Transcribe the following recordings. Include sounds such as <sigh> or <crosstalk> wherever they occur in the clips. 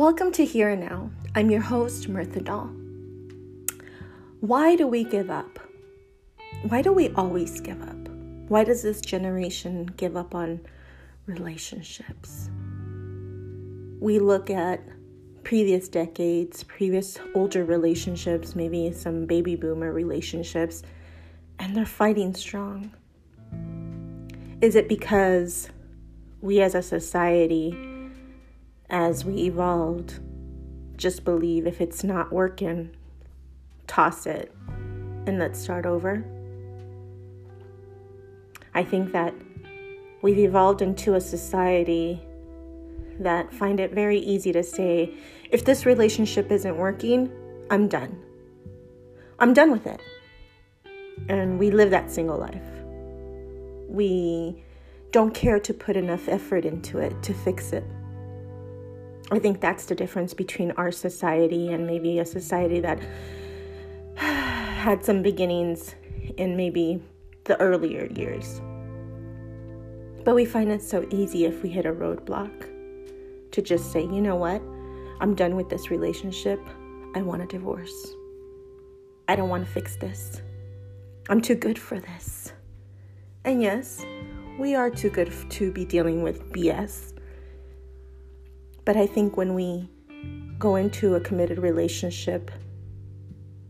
Welcome to Here and Now. I'm your host, Mirtha Dahl. Why do we give up? Why do we always give up? Why does this generation give up on relationships? We look at previous decades, previous older relationships, maybe some baby boomer relationships, and they're fighting strong. Is it because we as a society as we evolved, just believe if it's not working, toss it and let's start over. I think that we've evolved into a society that find it very easy to say, if this relationship isn't working, I'm done. I'm done with it. And we live that single life. We don't care to put enough effort into it to fix it. I think that's the difference between our society and maybe a society that <sighs> had some beginnings in maybe the earlier years. But we find it so easy if we hit a roadblock to just say, you know what, I'm done with this relationship. I want a divorce. I don't want to fix this. I'm too good for this. And yes, we are too good to be dealing with BS but I think when we go into a committed relationship,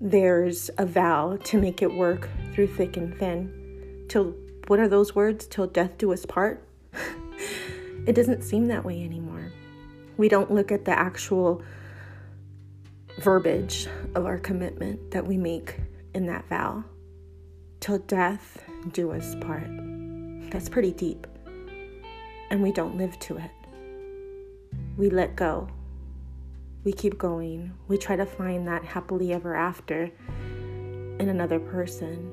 there's a vow to make it work through thick and thin. Till, what are those words? Till death do us part? <laughs> it doesn't seem that way anymore. We don't look at the actual verbiage of our commitment that we make in that vow. Till death do us part. That's pretty deep. And we don't live to it we let go. We keep going. We try to find that happily ever after in another person.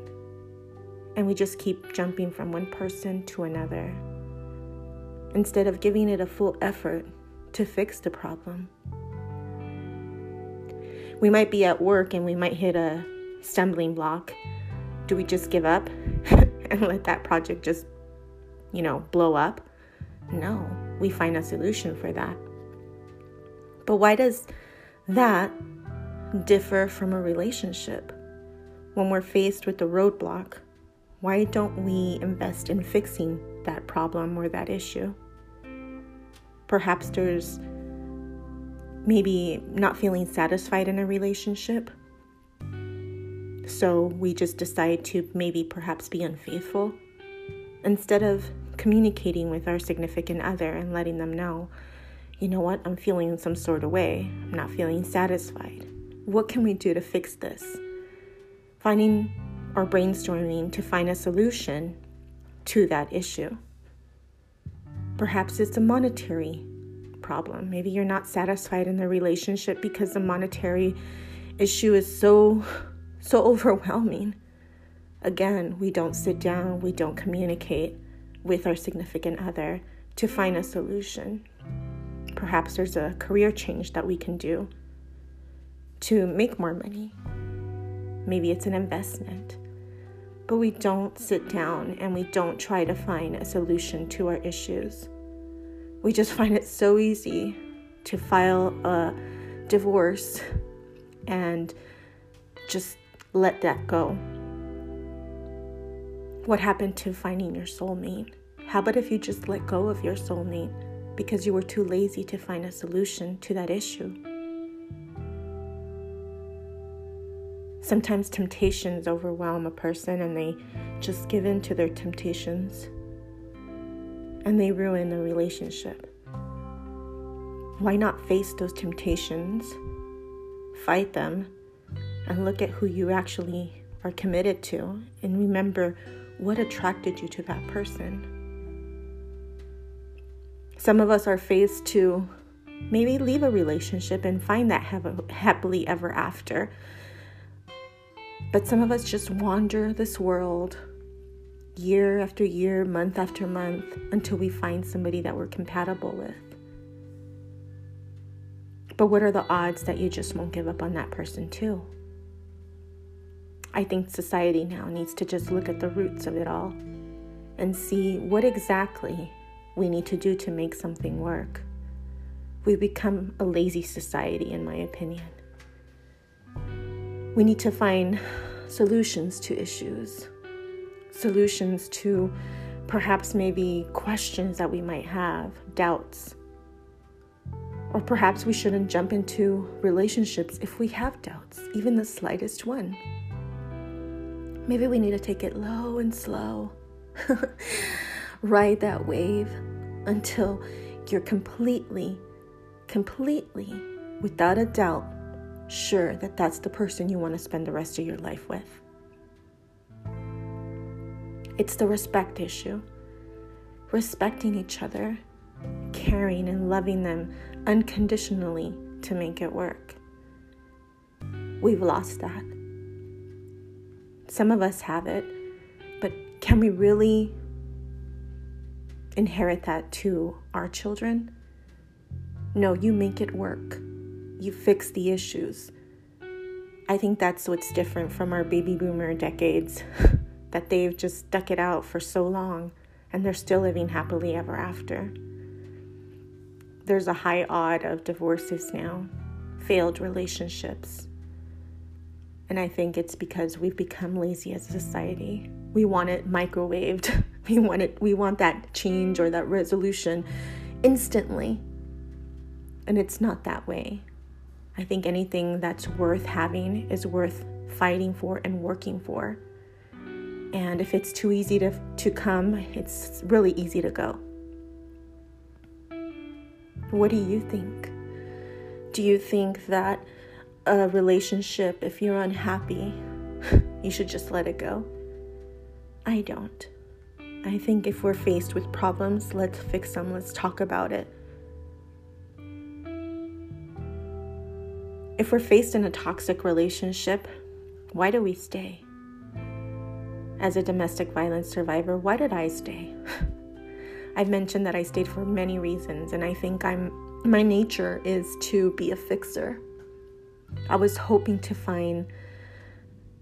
And we just keep jumping from one person to another instead of giving it a full effort to fix the problem. We might be at work and we might hit a stumbling block. Do we just give up <laughs> and let that project just, you know, blow up? No, we find a solution for that. But why does that differ from a relationship? When we're faced with a roadblock, why don't we invest in fixing that problem or that issue? Perhaps there's maybe not feeling satisfied in a relationship. So we just decide to maybe perhaps be unfaithful instead of communicating with our significant other and letting them know you know what, I'm feeling some sort of way. I'm not feeling satisfied. What can we do to fix this? Finding or brainstorming to find a solution to that issue. Perhaps it's a monetary problem. Maybe you're not satisfied in the relationship because the monetary issue is so so <laughs> overwhelming. Again, we don't sit down, we don't communicate with our significant other to find a solution. Perhaps there's a career change that we can do to make more money. Maybe it's an investment. But we don't sit down and we don't try to find a solution to our issues. We just find it so easy to file a divorce and just let that go. What happened to finding your soulmate? How about if you just let go of your soulmate? because you were too lazy to find a solution to that issue. Sometimes temptations overwhelm a person and they just give in to their temptations and they ruin the relationship. Why not face those temptations, fight them, and look at who you actually are committed to and remember what attracted you to that person? Some of us are faced to maybe leave a relationship and find that happily ever after. But some of us just wander this world year after year, month after month, until we find somebody that we're compatible with. But what are the odds that you just won't give up on that person, too? I think society now needs to just look at the roots of it all and see what exactly we need to do to make something work. we become a lazy society, in my opinion. We need to find solutions to issues, solutions to perhaps maybe questions that we might have, doubts. Or perhaps we shouldn't jump into relationships if we have doubts, even the slightest one. Maybe we need to take it low and slow. <laughs> Ride that wave until you're completely, completely, without a doubt, sure that that's the person you want to spend the rest of your life with. It's the respect issue. Respecting each other, caring and loving them unconditionally to make it work. We've lost that. Some of us have it, but can we really inherit that to our children? No, you make it work. You fix the issues. I think that's what's different from our baby boomer decades, <laughs> that they've just stuck it out for so long and they're still living happily ever after. There's a high odd of divorces now, failed relationships. And I think it's because we've become lazy as a society. We want it microwaved. <laughs> We want it we want that change or that resolution instantly. And it's not that way. I think anything that's worth having is worth fighting for and working for. And if it's too easy to, to come, it's really easy to go. What do you think? Do you think that a relationship, if you're unhappy, <laughs> you should just let it go? I don't. I think if we're faced with problems, let's fix them, let's talk about it. If we're faced in a toxic relationship, why do we stay? As a domestic violence survivor, why did I stay? <laughs> I've mentioned that I stayed for many reasons, and I think I'm my nature is to be a fixer. I was hoping to find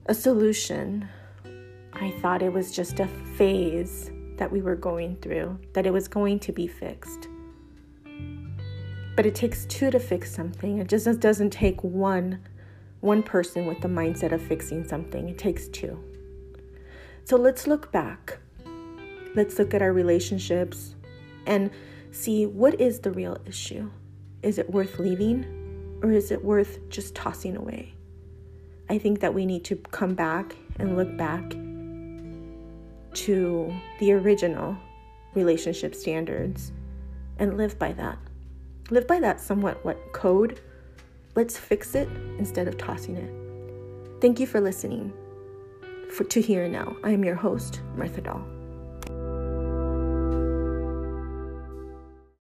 a solution. I thought it was just a phase that we were going through, that it was going to be fixed. But it takes two to fix something. It just doesn't take one one person with the mindset of fixing something. It takes two. So let's look back. Let's look at our relationships and see what is the real issue. Is it worth leaving or is it worth just tossing away? I think that we need to come back and look back to the original relationship standards and live by that. Live by that somewhat what code. Let's fix it instead of tossing it. Thank you for listening. For to hear now, I am your host, Martha Dahl.